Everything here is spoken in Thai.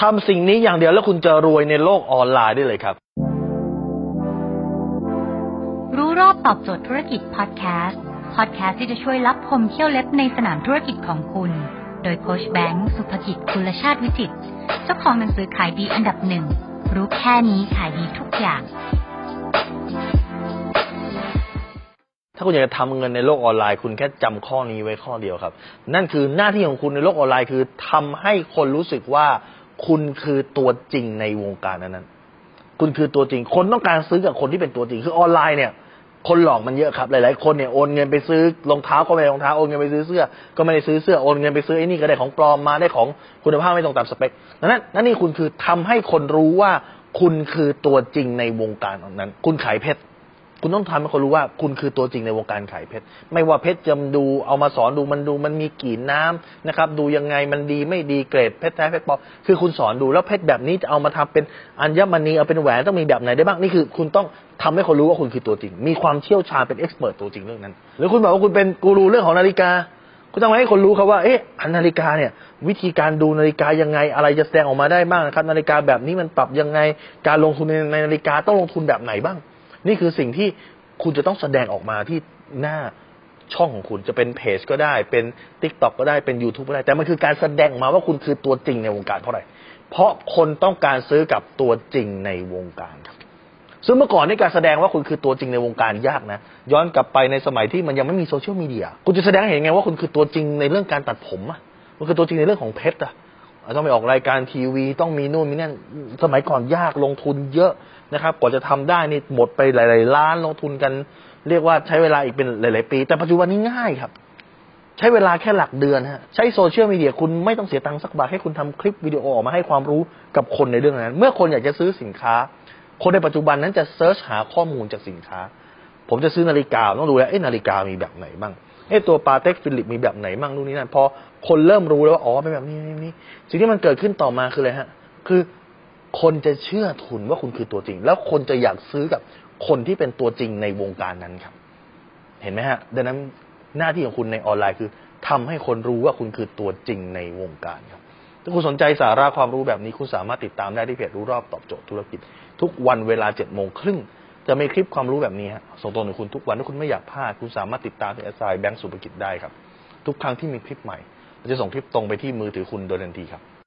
ทำสิ่งนี้อย่างเดียวแล้วคุณจะรวยในโลกออนไลน์ได้เลยครับ รู้รอบตอบโจทย์ธุรกิจพอดแคสต์พอดแคสต์ที่จะช่วยรับพมเที่ยวเล็บในสนามธุรกิจของคุณ โดยโคชแบงค์สุภกิจคุณชาติวิจิตเจ้าของหนังสือขายดีอันดับหนึ่งรู้แค่นี้ขายดีทุกอย่าง ถ้าคุณอยากจะทำเงินในโลกออนไลน์ คุณแค่จำข้อนี้ไว้ข้อเดียวครับ นั่นคือหน้าที่ของคุณในโลกออนไลน์คือทำให้คนรู้สึกว่า คุณคือตัวจริงในวงการนั้นๆคุณคือตัวจริง คนต้องการซื้อกับคนที่เป็นตัวจริง คือออนไลน์เนี่ย คนหลอกมันเยอะครับ หลาย ๆ คนเนี่ยโอนเงินไปซื้อรองเท้าก็ไม่ได้รองเท้าโอนเงินไปซื้อเสื้อ ก็ไม่ได้ซื้อเสื้อโอนเงินไปซื้อไอ้นี่ก็ได้ของปลอมมาได้ของคุณภาพไม่ตรงตามสเปคนั้นนั่นนี่คุณคือทำให้คนรู้ว่า คุณคือตัวจริงในวงการนั้น คุณขายเพชร คุณต้องทำให้คนรู้ว่าคุณคือตัวจริงในวงการขายเพชร ไม่ว่าเพชรจะดูเอามาสอนดูมันดูมันมีกี่น้ำนะครับ ดูยังไงมันดีไม่ดีเกรดเพชรแท้เพชรปลอมคือคุณสอนดูแล้วเพชรแบบนี้จะเอามาทำเป็นอัญมณีเอาเป็นแหวนต้องมีแบบไหนได้บ้างนี่คือ คุณต้องทำให้คนรู้ว่าคุณคือตัวจริง มีความเชี่ยวชาญเป็นเอ็กซ์เพรสตัวจริงเรื่องนั้น หรือคุณบอกว่าคุณเป็นกูรูเรื่องของนาฬิกา คุณต้องให้คนรู้ครับว่าเอ๊ะอันนาฬิกาเนี่ย วิธีการดูนาฬิกายังไงอะไรจะแสดงออกมาได้บ้างนะครับ นาฬิกาแบบนี้มันปรับยังไงการลงทุนในนาฬิกาต้องลงทุนแบบไหนบ้าง นี่คือสิ่งที่คุณจะต้องแสดงออกมาที่หน้าช่องของคุณจะเป็นเพจก็ได้ เป็น TikTok ก็ได้เป็น YouTube ก็ได้ แต่มันคือการแสดงออกมาว่าคุณคือตัวจริงในวงการเพราะอะไร เพราะคนต้องการซื้อกับตัวจริงในวงการครับซึ่งเมื่อก่อนในการแสดงว่าคุณคือตัวจริงในวงการยากนะ ย้อนกลับไปในสมัยที่มันยังไม่มีโซเชียลมีเดียคุณจะแสดงเห็นไงว่าคุณคือตัวจริงในเรื่องการตัดผมอะคุณคือตัวจริงในเรื่องของเพชรอะ ต้องไปออกรายการทีวี ต้องมีนู่นมีนั่นสมัยก่อนยากลงทุนเยอะนะครับ กว่าจะทำได้นี่หมดไปหลาย ๆ ล้านลงทุนกัน เรียกว่าใช้เวลาอีกเป็นหลาย ๆ ปี แต่ปัจจุบันนี้ง่ายครับ ใช้เวลาแค่หลักเดือนฮะใช้โซเชียลมีเดียคุณไม่ต้องเสียตังค์สักบาทให้คุณทำคลิปวิดีโอออกมาให้ความรู้กับคนในเรื่องนั้น เมื่อคนอยากจะซื้อสินค้า คนในปัจจุบันนั้นจะ search หาข้อมูลจากสินค้า ผมจะซื้อนาฬิกาต้องดูแล้วเอ๊ะนาฬิกามีแบบไหนบ้างเอ๊ะตัว Patek Philippe มีแบบไหนบ้างนู่นนี่นั่นพอคนเริ่มรู้แล้วว่าอ๋อเป็นแบบนี้นี่นี่สิ่งที่มันเกิดขึ้นต่อมาคืออะไรฮะ คือคนจะเชื่อทุนว่าคุณคือตัวจริง แล้วคนจะอยากซื้อกับคนที่เป็นตัวจริงในวงการนั้นครับ เห็นไหมฮะดังนั้นหน้าที่ของคุณในออนไลน์คือทำให้คนรู้ว่าคุณคือตัวจริงในวงการครับถ้าคุณสนใจสาระความรู้แบบนี้คุณสามารถติดตามได้ที่เพจรู้รอบตอบโจทย์ธุรกิจ ทุกวันเวลาเจ็ดโมงครึ่ง จะมีคลิปความรู้แบบนี้ฮะส่งตรงถึงคุณทุกวันถ้าคุณไม่อยากพลาดคุณสามารถติดตามที่แอสไซแบงก์สุภกิจได้ครับ ทุกครั้งที่มีคลิปใหม่เราจะส่งคลิปตรงไปที่มือถือคุณโดยทันทีครับ